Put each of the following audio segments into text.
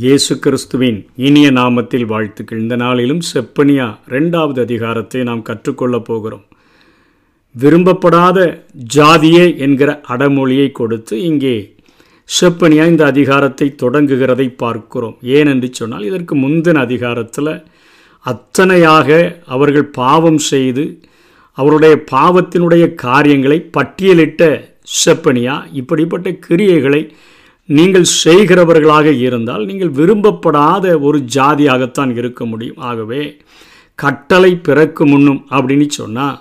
இயேசு கிறிஸ்துவின் இனிய நாமத்தில் வாழ்த்துக்கள். இந்த நாளிலும் செப்பனியா ரெண்டாவது அதிகாரத்தை நாம் கற்றுக்கொள்ளப் போகிறோம். விரும்பப்படாத ஜாதியே என்கிற அடமொழியை கொடுத்து இங்கே செப்பனியா இந்த அதிகாரத்தை தொடங்குகிறதை பார்க்கிறோம். ஏனென்று சொன்னால் இதற்கு முந்தின அதிகாரத்தில் அத்தனையாக அவர்கள் பாவம் செய்து அவருடைய பாவத்தினுடைய காரியங்களை பட்டியலிட்ட செப்பனியா இப்படிப்பட்ட கிரியைகளை நீங்கள் செய்கிறவர்களாக இருந்தால் நீங்கள் விரும்பப்படாத ஒரு ஜாதியாகத்தான் இருக்க முடியும். ஆகவே கட்டளை பிறக்கு முன்னும் அப்படின்னு சொன்னால்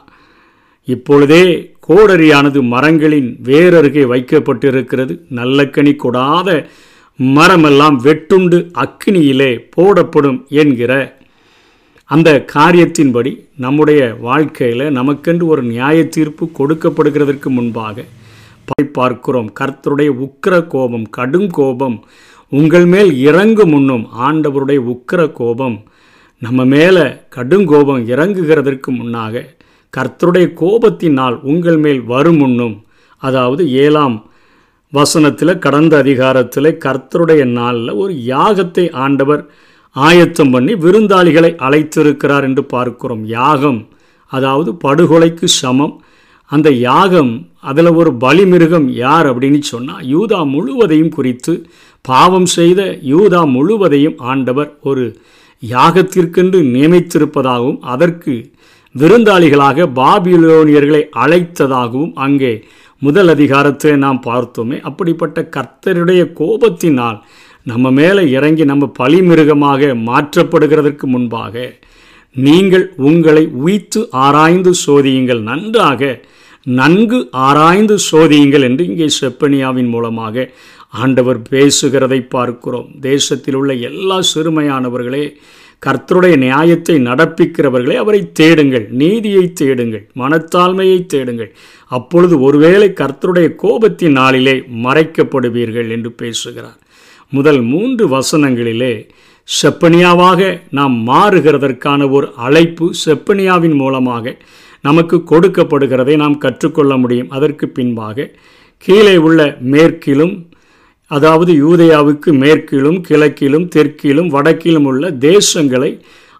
இப்பொழுதே கோடரியானது மரங்களின் வேரருகே வைக்கப்பட்டிருக்கிறது. நல்ல கனி கொடாத மரமெல்லாம் வெட்டுண்டு அக்னியிலே போடப்படும் என்கிற அந்த காரியத்தின்படி நம்முடைய வாழ்க்கையில் நமக்கென்று ஒரு நியாய தீர்ப்பு கொடுக்கப்படுகிறதற்கு முன்பாக பார்க்கிறோம். கர்த்தருடைய உக்கிர கோபம் கடும் கோபம் உங்கள் மேல் இறங்கும் முன்னும் ஆண்டவருடைய உக்கிர கோபம் நம்ம மேலே கடும் கோபம் இறங்குகிறதற்கு முன்னாக கர்த்தருடைய கோபத்தினால் உங்கள் மேல் வரும் முன்னும் அதாவது ஏழாம் வசனத்தில் கடந்த அதிகாரத்தில் கர்த்தருடைய நாளில் ஒரு யாகத்தை ஆண்டவர் ஆயத்தம் பண்ணி விருந்தாளிகளை அழைத்திருக்கிறார் என்று பார்க்கிறோம். யாகம் அதாவது படுகொலைக்கு சமம் அந்த யாகம் அதில் ஒரு பலிமிருகம் யார் அப்படின்னு சொன்னால் யூதா முழுவதையும் குறித்து பாவம் செய்த யூதா முழுவதையும் ஆண்டவர் ஒரு யாகத்திற்கென்று நியமித்திருப்பதாகவும் அதற்கு விருந்தாளிகளாக பாபிலோனியர்களை அழைத்ததாகவும் அங்கே முதல் அதிகாரத்தை நாம் பார்த்தோமே. அப்படிப்பட்ட கர்த்தருடைய கோபத்தினால் நம்ம மேலே இறங்கி நம்ம பலிமிருகமாக மாற்றப்படுகிறதற்கு முன்பாக நீங்கள் உங்களை உய்த்து ஆராய்ந்து சோதியுங்கள். நன்றாக நன்கு ஆராய்ந்து சோதியுங்கள் என்று இங்கே செப்பனியாவின் மூலமாக ஆண்டவர் பேசுகிறதை பார்க்கிறோம். தேசத்தில் உள்ள எல்லா சிறுமையானவர்களே கர்த்தருடைய நியாயத்தை நடப்பிக்கிறவர்களே அவரை தேடுங்கள் நீதியை தேடுங்கள் மனத்தாழ்மையை தேடுங்கள். அப்பொழுது ஒருவேளை கர்த்தருடைய கோபத்தின் நாளிலே மறைக்கப்படுவீர்கள் என்று பேசுகிறார். முதல் மூன்று வசனங்களிலே செப்பனியாவாக நாம் மாறுகிறதற்கான ஒரு அழைப்பு செப்பனியாவின் மூலமாக நமக்கு கொடுக்கப்படுகிறதை நாம் கற்றுக்கொள்ள முடியும். அதற்கு பின்பாக கீழே உள்ள மேற்கிலும் அதாவது யூதயாவுக்கு மேற்கிலும் கிழக்கிலும் தெற்கிலும் வடக்கிலும் உள்ள தேசங்களை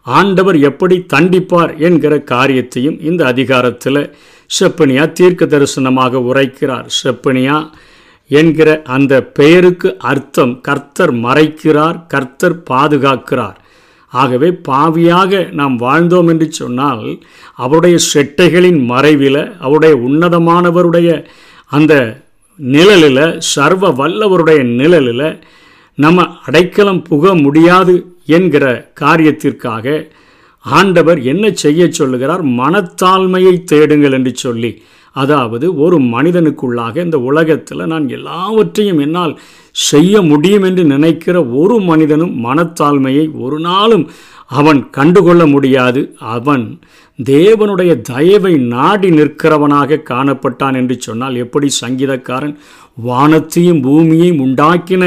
ஆண்டவர் எப்படி தண்டிப்பார் என்கிற காரியத்தையும் இந்த அதிகாரத்தில் செப்பனியா தீர்க்க தரிசனமாக உரைக்கிறார். செப்பனியா என்கிற அந்த பெயருக்கு அர்த்தம் கர்த்தர் மறைக்கிறார் கர்த்தர் பாதுகாக்கிறார். ஆகவே பாவியாக நாம் வாழ்ந்தோம் என்று சொன்னால் அவருடைய செட்டைகளின் மறைவில் அவருடைய உன்னதமானவருடைய அந்த நிழலில் சர்வ வல்லவருடைய நிழலில் நம்ம அடைக்கலம் புக முடியாது என்கிற காரியத்திற்காக ஆண்டவர் என்ன செய்ய சொல்லுகிறார்? மனத்தாழ்மையை தேடுங்கள் என்று சொல்லி அதாவது ஒரு மனிதனுக்குள்ளாக இந்த உலகத்தில் நான் எல்லாவற்றையும் என்னால் செய்ய முடியும் என்று நினைக்கிற ஒரு மனிதனும் மனத்தாழ்மையை ஒரு நாளும் அவன் கண்டுகொள்ள முடியாது. அவன் தேவனுடைய தயவை நாடி நிற்கிறவனாக காணப்பட்டான் என்று சொன்னால் எப்படி சங்கீதக்காரன் வானத்தையும் பூமியையும் உண்டாக்கின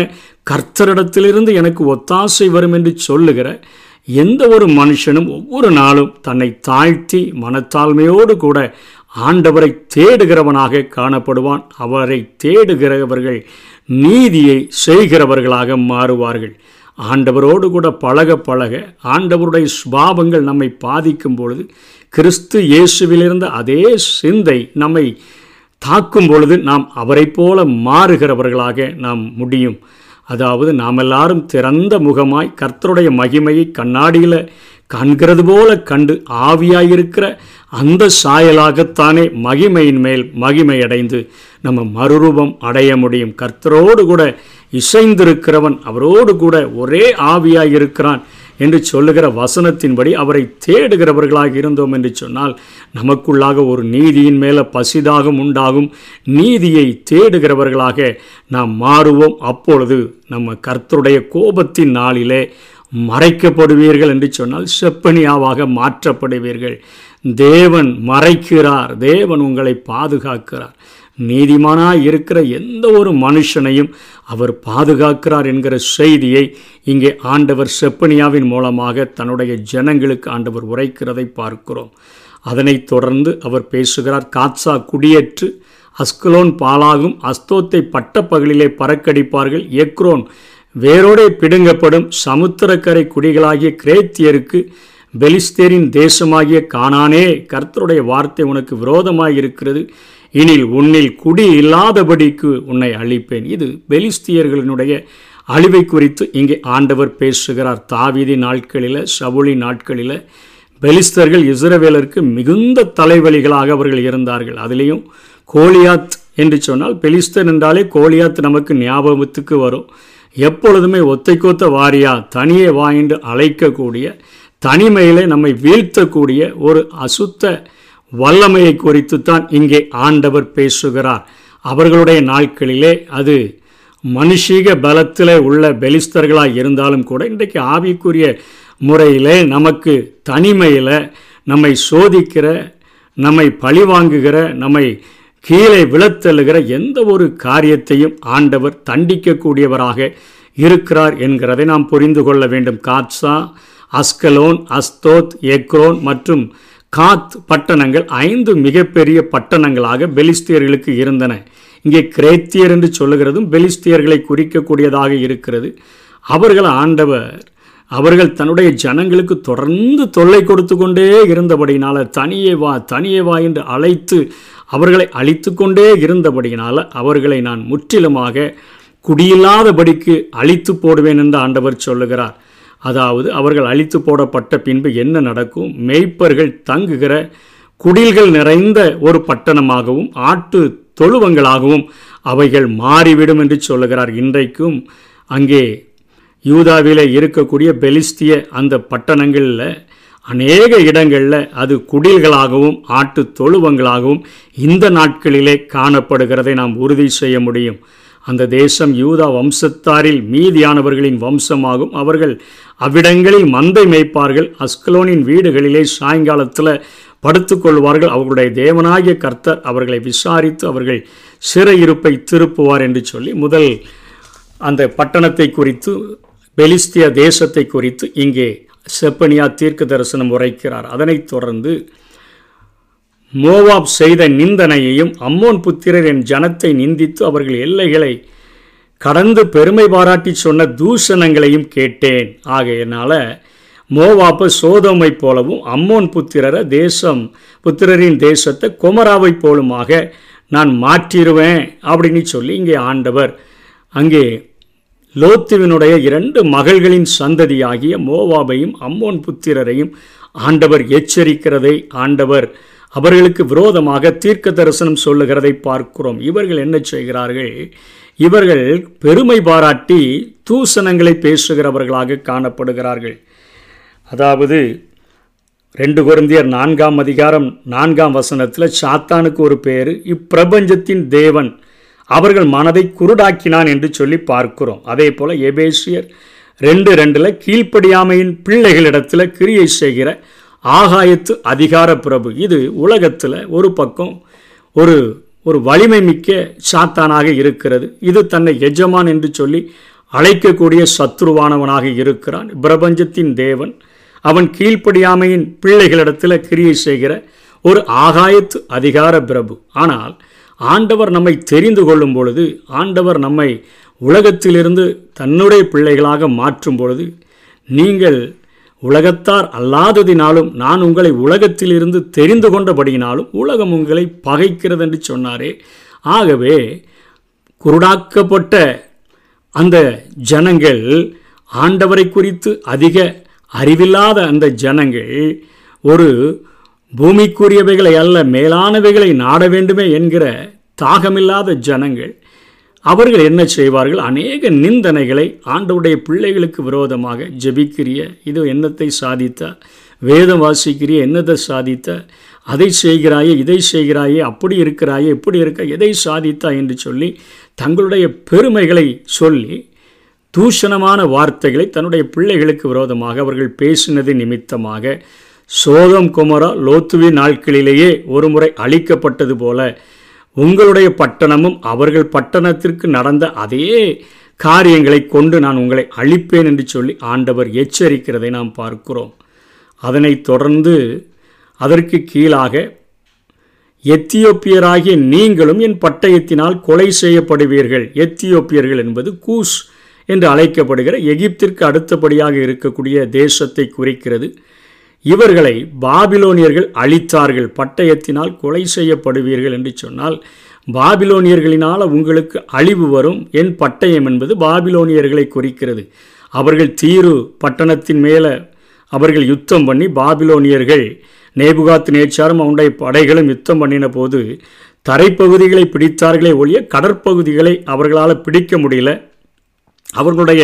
கர்த்தரிடத்திலிருந்து எனக்கு ஒத்தாசை வரும் என்று சொல்லுகிற எந்த ஒரு மனுஷனும் ஒவ்வொரு நாளும் தன்னை தாழ்த்தி மனத்தாழ்மையோடு கூட ஆண்டவரை தேடுகிறவனாக காணப்படுவான். அவரை தேடுகிறவர்கள் நீதியை செய்கிறவர்களாக மாறுவார்கள். ஆண்டவரோடு கூட பழக பழக ஆண்டவருடைய சுபாவங்கள் நம்மை பாதிக்கும் பொழுது கிறிஸ்து இயேசுவிலிருந்த அதே சிந்தை நம்மை தாக்கும் பொழுது நாம் அவரை போல மாறுகிறவர்களாக நாம் முடியும். அதாவது நாம் எல்லாரும் திறந்த முகமாய் கர்த்தருடைய மகிமையை கண்ணாடியில் காண்கிறது போல கண்டு ஆவியாயிருக்கிற அந்த சாயலாகத்தானே மகிமையின் மேல் மகிமை அடைந்து நம்ம மறுரூபம் அடைய முடியும். கர்த்தரோடு கூட இசைந்திருக்கிறவன் அவரோடு கூட ஒரே ஆவியாயிருக்கிறான் என்று சொல்லுகிற வசனத்தின்படி அவரை தேடுகிறவர்களாக இருந்தோம் என்று சொன்னால் நமக்குள்ளாக ஒரு நீதியின் மேலே பசிதாகம் உண்டாகும். நீதியை தேடுகிறவர்களாக நாம் மாறுவோம். அப்பொழுது நம்ம கர்த்தருடைய கோபத்தின் நாளிலே மறைக்கப்படுவீர்கள் என்று சொன்னால் செப்பனியாவாக மாற்றப்படுவீர்கள். தேவன் மறைக்கிறார். தேவன் உங்களை பாதுகாக்கிறார். நீதிமானாக இருக்கிற எந்த ஒரு மனுஷனையும் அவர் பாதுகாக்கிறார் என்கிற செய்தியை இங்கே ஆண்டவர் செப்பனியாவின் மூலமாக தன்னுடைய ஜனங்களுக்கு ஆண்டவர் உரைக்கிறதை பார்க்கிறோம். அதனைத் தொடர்ந்து அவர் பேசுகிறார். காட்சா குடியேற்று அஸ்கலோன் பாலாகும் அஸ்தோத்தை பட்டப்பகலிலே பறக்கடிப்பார்கள். எக்ரோன் வேரோடே பிடுங்கப்படும் சமுத்திரக்கரை குடிகளாகிய கிரேத்தியருக்கு பெலிஸ்தேரின் தேசமாகிய காணானே கர்த்தருடைய வார்த்தை உனக்கு விரோதமாக இருக்கிறது இனில் உன்னில் குடி இல்லாதபடிக்கு உன்னை அழிப்பேன். இது பெலிஸ்தியர்களினுடைய அழிவை குறித்து இங்கே ஆண்டவர் பேசுகிறார். தாவீதி நாட்களில் சவுளி நாட்களில் பெலிஸ்தர்கள் இஸ்ரவேலருக்கு மிகுந்த தலைவலிகளாக அவர்கள் இருந்தார்கள். அதிலேயும் கோலியாத் என்று சொன்னால் பெலிஸ்தர் என்றாலே கோலியாத் நமக்கு ஞாபகத்துக்கு வரும். எப்பொழுதுமே ஒத்தைக்கொத்த வாரியா தனியே வாய்ந்து அழைக்கக்கூடிய தனிமையிலே நம்மை வீழ்த்தக்கூடிய ஒரு அசுத்த வல்லமையை குறித்து தான் இங்கே ஆண்டவர் பேசுகிறார். அவர்களுடைய நாட்களிலே அது மனுஷீக பலத்தில் உள்ள பெலிஸ்தர்களாக இருந்தாலும் கூட இன்றைக்கு ஆவிக்குரிய முறையிலே நமக்கு தனிமையில் நம்மை சோதிக்கிற நம்மை பழிவாங்குகிற நம்மை கீழே விழத்தள்ளுகிற எந்த ஒரு காரியத்தையும் ஆண்டவர் தண்டிக்கக்கூடியவராக இருக்கிறார் என்கிறதை நாம் புரிந்து கொள்ள வேண்டும். காட்சா அஸ்கலோன் அஸ்தோத் எக்ரோன் மற்றும் காத் பட்டணங்கள் ஐந்து மிகப்பெரிய பட்டணங்களாக பெலிஸ்தியர்களுக்கு இருந்தன. இங்கே கிரேத்தியர் என்று சொல்லுகிறதும் பெலிஸ்தியர்களை குறிக்கக்கூடியதாக இருக்கிறது. அவர்கள் ஆண்டவர் அவர்கள் தன்னுடைய ஜனங்களுக்கு தொடர்ந்து தொல்லை கொடுத்து கொண்டே இருந்தபடியினால தனியே வா தனியே வா என்று அழைத்து அவர்களை அழித்து கொண்டே அவர்களை நான் முற்றிலுமாக குடியில்லாதபடிக்கு அழித்து போடுவேன் என்று ஆண்டவர் சொல்லுகிறார். அதாவது அவர்கள் அழித்து போடப்பட்ட பின்பு என்ன நடக்கும்? மெய்ப்பர்கள் தங்குகிற குடில்கள் நிறைந்த ஒரு பட்டணமாகவும் ஆட்டு தொழுவங்களாகவும் அவைகள் மாறிவிடும் என்று சொல்லுகிறார். இன்றைக்கும் அங்கே யூதாவிலே இருக்கக்கூடிய பெலிஸ்திய அந்த பட்டணங்களில் அநேக இடங்களில் அது குடில்களாகவும் ஆட்டு தொழுவங்களாகவும் இந்த நாட்களிலே காணப்படுகிறதை நாம் உறுதி செய்ய முடியும். அந்த தேசம் யூதா வம்சத்தாரில் மீதியானவர்களின் வம்சமாகும். அவர்கள் அவ்விடங்களில் மந்தை மேய்ப்பார்கள் அஸ்கலோனின் வீடுகளிலே சாயங்காலத்தில் படுத்துக்கொள்வார்கள் அவர்களுடைய தேவனாகிய கர்த்தர் அவர்களை விசாரித்து அவர்கள் சிறையிருப்பை திருப்புவார் என்று சொல்லி முதல் அந்த பட்டணத்தை குறித்து பெலிஸ்திய தேசத்தை குறித்து இங்கே செப்பனியா தீர்க்க தரிசனம் உரைக்கிறார். அதனைத் தொடர்ந்து மோவாப் செய்த நிந்தனையையும் அம்மோன் புத்திரர் என் ஜனத்தை நிந்தித்து அவர்கள் எல்லைகளை கடந்து பெருமை பாராட்டி சொன்ன தூஷணங்களையும் கேட்டேன். ஆகையினால மோவாப்பை சோதோமை போலவும் அம்மோன் புத்திரரை தேசம் புத்திரரின் தேசத்தை குமராவை போலுமாக நான் மாற்றிடுவேன் அப்படின்னு சொல்லி இங்கே ஆண்டவர் அங்கே லோத்துவினுடைய இரண்டு மகள்களின் சந்ததியாகிய மோவாபையும் அம்மோன் புத்திரரையும் ஆண்டவர் எச்சரிக்கிறதை ஆண்டவர் அவர்களுக்கு விரோதமாக தீர்க்க தரிசனம் சொல்லுகிறதை பார்க்கிறோம். இவர்கள் என்ன செய்கிறார்கள்? இவர்கள் பெருமை பாராட்டி தூசணங்களை பேசுகிறவர்களாக காணப்படுகிறார்கள். அதாவது ரெண்டு குருந்தியர் நான்காம் அதிகாரம் நான்காம் வசனத்தில் சாத்தானுக்கு ஒரு பேர் இப்பிரபஞ்சத்தின் தேவன் அவர்கள் மனதை குருடாக்கினான் என்று சொல்லி பார்க்கிறோம். அதே போல் எபேசியர் ரெண்டு ரெண்டில் கீழ்ப்படியாமையின் பிள்ளைகளிடத்தில் கிரியை செய்கிற ஆகாயத்து அதிகார பிரபு. இது உலகத்தில் ஒரு பக்கம் ஒரு ஒரு வலிமை மிக்க சாத்தானாக இருக்கிறது. இது தன்னை எஜமான் என்று சொல்லி அழைக்கக்கூடிய சத்ருவானவனாக இருக்கிறான். பிரபஞ்சத்தின் தேவன் அவன் கீழ்ப்படியாமையின் பிள்ளைகளிடத்தில் கிரியை செய்கிற ஒரு ஆகாயத்து அதிகார பிரபு. ஆனால் ஆண்டவர் நம்மை தெரிந்து கொள்ளும் பொழுது ஆண்டவர் நம்மை உலகத்திலிருந்து தன்னுடைய பிள்ளைகளாக மாற்றும் பொழுது நீங்கள் உலகத்தார் அல்லாததினாலும் நான் உங்களை உலகத்திலிருந்து தெரிந்து கொண்டபடியினாலும் உலகம் உங்களை பகைக்கிறது என்று சொன்னாரே. ஆகவே குருடாக்கப்பட்ட அந்த ஜனங்கள் ஆண்டவரை குறித்து அதிக அறிவில்லாத அந்த ஜனங்கள் ஒரு பூமிக்குரியவைகளை அல்ல மேலானவைகளை நாட வேண்டுமே என்கிற தாகமில்லாத ஜனங்கள் அவர்கள் என்ன செய்வார்கள்? அநேக நிந்தனைகளை ஆண்டவுடைய பிள்ளைகளுக்கு விரோதமாக ஜெபிக்கிறிய இது என்னத்தை சாதித்த வேதம் வாசிக்கிறிய என்னத்தை சாதித்த அதை செய்கிறாயே இதை செய்கிறாயே அப்படி இருக்கிறாயே இப்படி இருக்க எதை சாதித்தா என்று சொல்லி தங்களுடைய பெருமைகளை சொல்லி தூஷணமான வார்த்தைகளை தன்னுடைய பிள்ளைகளுக்கு விரோதமாக அவர்கள் பேசினது நிமித்தமாக சோதம் குமரா லோத்துவி நாட்களிலேயே ஒருமுறை அழிக்கப்பட்டது போல உங்களுடைய பட்டணமும் அவர்கள் பட்டணத்திற்கு நடந்த அதே காரியங்களை கொண்டு நான் உங்களை அழிப்பேன் என்று சொல்லி ஆண்டவர் எச்சரிக்கிறதை நாம் பார்க்கிறோம். அதனைத் தொடர்ந்து அதற்கு கீழாக எத்தியோப்பியராகிய நீங்களும் என் பட்டயத்தினால் கொலை செய்யப்படுவீர்கள். எத்தியோப்பியர்கள் என்பது கூஸ் என்று அழைக்கப்படுகிற எகிப்திற்கு அடுத்தபடியாக இருக்கக்கூடிய தேசத்தை குறிக்கிறது. இவர்களை பாபிலோனியர்கள் அழித்தார்கள் பட்டயத்தினால் கொலை செய்யப்படுவீர்கள் என்று சொன்னால் பாபிலோனியர்களினால் உங்களுக்கு அழிவு வரும். என் பட்டயம் என்பது பாபிலோனியர்களை குறிக்கிறது. அவர்கள் தீரு பட்டணத்தின் மேலே அவர்கள் யுத்தம் பண்ணி பாபிலோனியர்கள் நேபுகாத் நேச்சாரும் அவனுடைய படைகளும் யுத்தம் பண்ணின போது தரைப்பகுதிகளை பிடித்தார்களே ஒழிய கடற்பகுதிகளை அவர்களால் பிடிக்க முடியல. அவர்களுடைய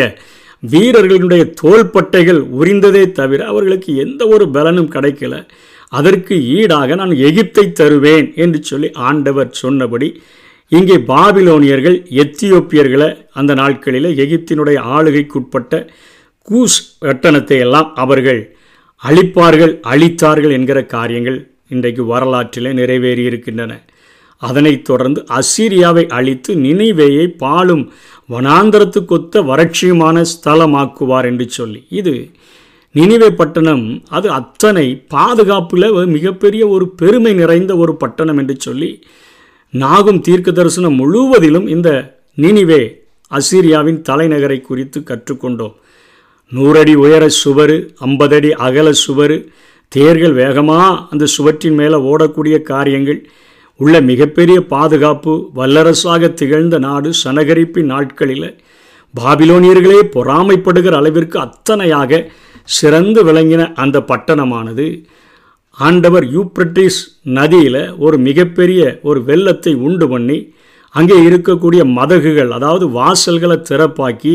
வீரர்களுடைய தோள்பட்டைகள் உரிந்ததே தவிர அவர்களுக்கு எந்த ஒரு பலனும் கிடைக்கல. அதற்கு ஈடாக நான் எகிப்தை தருவேன் என்று சொல்லி ஆண்டவர் சொன்னபடி இங்கே பாபிலோனியர்கள் எத்தியோப்பியர்களை அந்த நாட்களில் எகிப்தினுடைய ஆளுகைக்குட்பட்ட கூஸ் கட்டணத்தை எல்லாம் அவர்கள் அழிப்பார்கள் அழித்தார்கள் என்கிற காரியங்கள் இன்றைக்கு வரலாற்றிலே நிறைவேறி இருக்கின்றன அதனைத் தொடர்ந்து அசீரியாவை அழித்து நினைவேயை பாலும் வனாந்தரத்துக்கொத்த வறட்சியுமான ஸ்தலமாக்குவார் என்று சொல்லி. இது நினைவே பட்டணம். அது அத்தனை பாதுகாப்பில் மிகப்பெரிய ஒரு பெருமை நிறைந்த ஒரு பட்டணம் என்று சொல்லி நாகும் தீர்க்க தரிசனம் முழுவதிலும் இந்த நினிவே அசீரியாவின் தலைநகரை குறித்து கற்றுக்கொண்டோம். நூறடி உயர சுவர் ஐம்பதடி அகல சுவர் தேர்கள் வேகமாக அந்த சுவற்றின் மேலே ஓடக்கூடிய காரியங்கள் உள்ள மிகப்பெரிய பாதுகாப்பு வல்லரசாக திகழ்ந்த நாடு சனகரிப்பின் நாட்களில் பாபிலோனியர்களே பொறாமைப்படுகிற அளவிற்கு அத்தனையாக சிறந்து விளங்கின அந்த பட்டணமானது ஆண்டவர் யூப்ரட்டிஸ் நதியில் ஒரு மிகப்பெரிய ஒரு வெள்ளத்தை உண்டு பண்ணி அங்கே இருக்கக்கூடிய மதகுகள் அதாவது வாசல்களை திறப்பாக்கி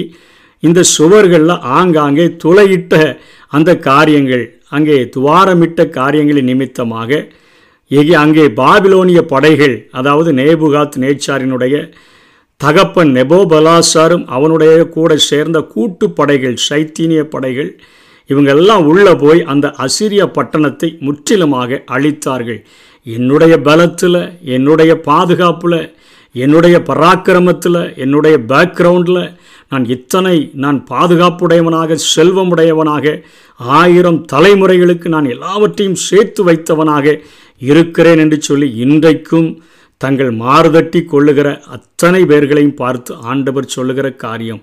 இந்த சுவர்களில் ஆங்காங்கே துளையிட்ட அந்த காரியங்கள் அங்கே துவாரமிட்ட காரியங்களின் நிமித்தமாக எகி அங்கே பாபிலோனிய படைகள் அதாவது நேபுகாத் நேச்சாரினுடைய தகப்பன் நெபோபலாசாரும் அவனுடைய கூட சேர்ந்த கூட்டு படைகள் சைத்தீனிய படைகள் இவங்கெல்லாம் உள்ளே போய் அந்த அசிரிய பட்டணத்தை முற்றிலுமாக அழித்தார்கள். என்னுடைய பலத்தில் என்னுடைய பாதுகாப்பில் என்னுடைய பராக்கிரமத்தில் என்னுடைய பேக்ரவுண்டில் நான் இத்தனை நான் பாதுகாப்புடையவனாக செல்வமுடையவனாக ஆயிரம் தலைமுறைகளுக்கு நான் எல்லாவற்றையும் சேர்த்து வைத்தவனாக இருக்கிறேன் என்று சொல்லி இன்றைக்கும் தங்கள் மாறுதட்டி கொள்ளுகிற அத்தனை பேர்களையும் பார்த்து ஆண்டவர் சொல்லுகிற காரியம்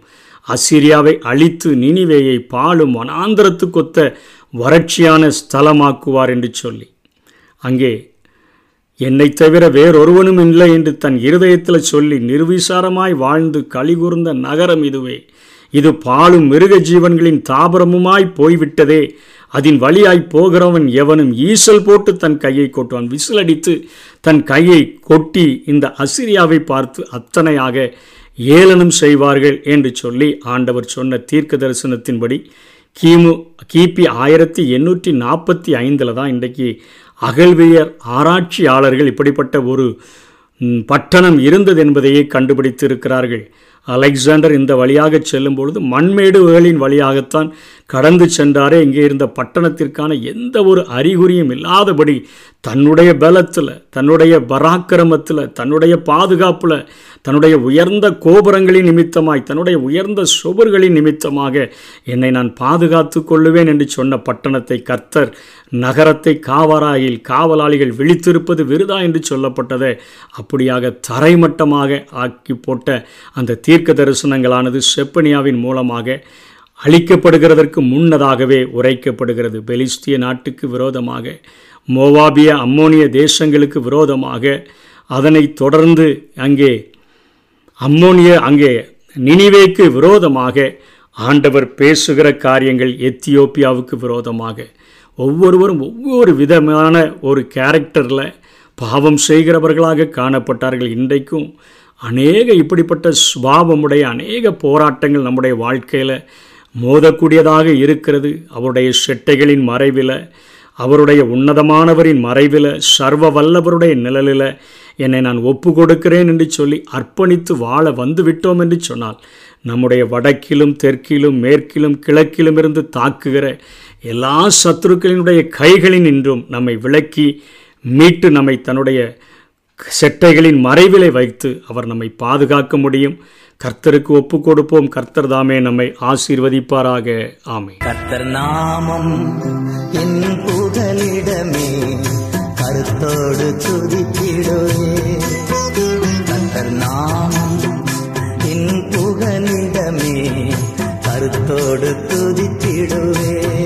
அசிரியாவை அழித்து நினிவேயை பாலும் வனாந்திரத்துக்கொத்த வறட்சியான ஸ்தலமாக்குவார் என்று சொல்லி. அங்கே என்னை தவிர வேறொருவனும் இல்லை என்று தன் இருதயத்தில் சொல்லி நிர்விசாரமாய் வாழ்ந்து கலிகூர்ந்த நகரம் இதுவே. இது பாலும் மிருக ஜீவன்களின் தாபரமுமாய் போய்விட்டதே. அதன் வழியாய் போகிறவன் எவனும் ஈசல் போட்டு தன் கையை கொட்டுவான். விசிலடித்து தன் கையை கொட்டி இந்த அசிரியாவை பார்த்து அத்தனையாக ஏளனம் செய்வார்கள் என்று சொல்லி ஆண்டவர் சொன்ன தீர்க்க தரிசனத்தின்படி கிமு கிபி ஆயிரத்தி எண்ணூற்றி நாற்பத்தி ஐந்தில் தான் இன்றைக்கு அகழ்வியர் ஆராய்ச்சியாளர்கள் இப்படிப்பட்ட ஒரு பட்டணம் இருந்தது என்பதையே கண்டுபிடித்து இருக்கிறார்கள் அலெக்சாண்டர் இந்த வழியாக செல்லும் பொழுது மண்மேடுகளின் வழியாகத்தான் கடந்து சென்றாரே. இங்கே இருந்த பட்டணத்திற்கான எந்த ஒரு அறிகுறியும் இல்லாதபடி தன்னுடைய பலத்தில் தன்னுடைய பராக்கிரமத்தில் தன்னுடைய பாதுகாப்பில் தன்னுடைய உயர்ந்த கோபுரங்களின் நிமித்தமாய் தன்னுடைய உயர்ந்த சுவர்களின் நிமித்தமாக என்னை நான் பாதுகாத்து கொள்ளுவேன் என்று சொன்ன பட்டணத்தை கர்த்தர் நகரத்தை காவராயில் காவலாளிகள் விழித்திருப்பது விருதா என்று சொல்லப்பட்டதை அப்படியாக தரைமட்டமாக ஆக்கி போட்ட அந்த தீர்க்க தரிசனங்களானது செப்பனியாவின் மூலமாக அழிக்கப்படுகிறதற்கு முன்னதாகவே உரைக்கப்படுகிறது. பெலிஸ்திய நாட்டுக்கு விரோதமாக மோவாபிய அம்மோனிய தேசங்களுக்கு விரோதமாக அதனை தொடர்ந்து அங்கே அம்மோனிய அங்கே நினிவேக்கு விரோதமாக ஆண்டவர் பேசுகிற காரியங்கள் எத்தியோப்பியாவுக்கு விரோதமாக ஒவ்வொருவரும் ஒவ்வொரு விதமான ஒரு கேரக்டரில் பாவம் செய்கிறவர்களாக காணப்பட்டார்கள். இன்றைக்கும் அநேக இப்படிப்பட்ட சுபாவமுடைய அநேக போராட்டங்கள் நம்முடைய வாழ்க்கையில் மோதக்கூடியதாக இருக்கிறது. அவருடைய செட்டைகளின் மறைவில் அவருடைய உன்னதமானவரின் மறைவில் சர்வ வல்லவருடைய நிழலில் என்னை நான் ஒப்பு கொடுக்கிறேன் என்று சொல்லி அர்ப்பணித்து வாழ வந்து விட்டோம் என்று சொன்னால் நம்முடைய வடக்கிலும் தெற்கிலும் மேற்கிலும் கிழக்கிலும் இருந்து தாக்குகிற எல்லா சத்துருக்களினுடைய கைகளின் இன்றும் நம்மை விளக்கி மீட்டு நம்மை தன்னுடைய செட்டைகளின் மறைவிலை வைத்து அவர் நம்மை பாதுகாக்க முடியும். கர்த்தருக்கு ஒப்பு கொடுப்போம். கர்த்தர் தாமே நம்மை ஆசீர்வதிப்பாராக. ஆமை கர்த்தர் நாமம் என் புகலிடமே கருத்தோடு துதித்திடுவே கர்த்தர் நாமம் என் புகலிடமே கருத்தோடு துதித்திடுவே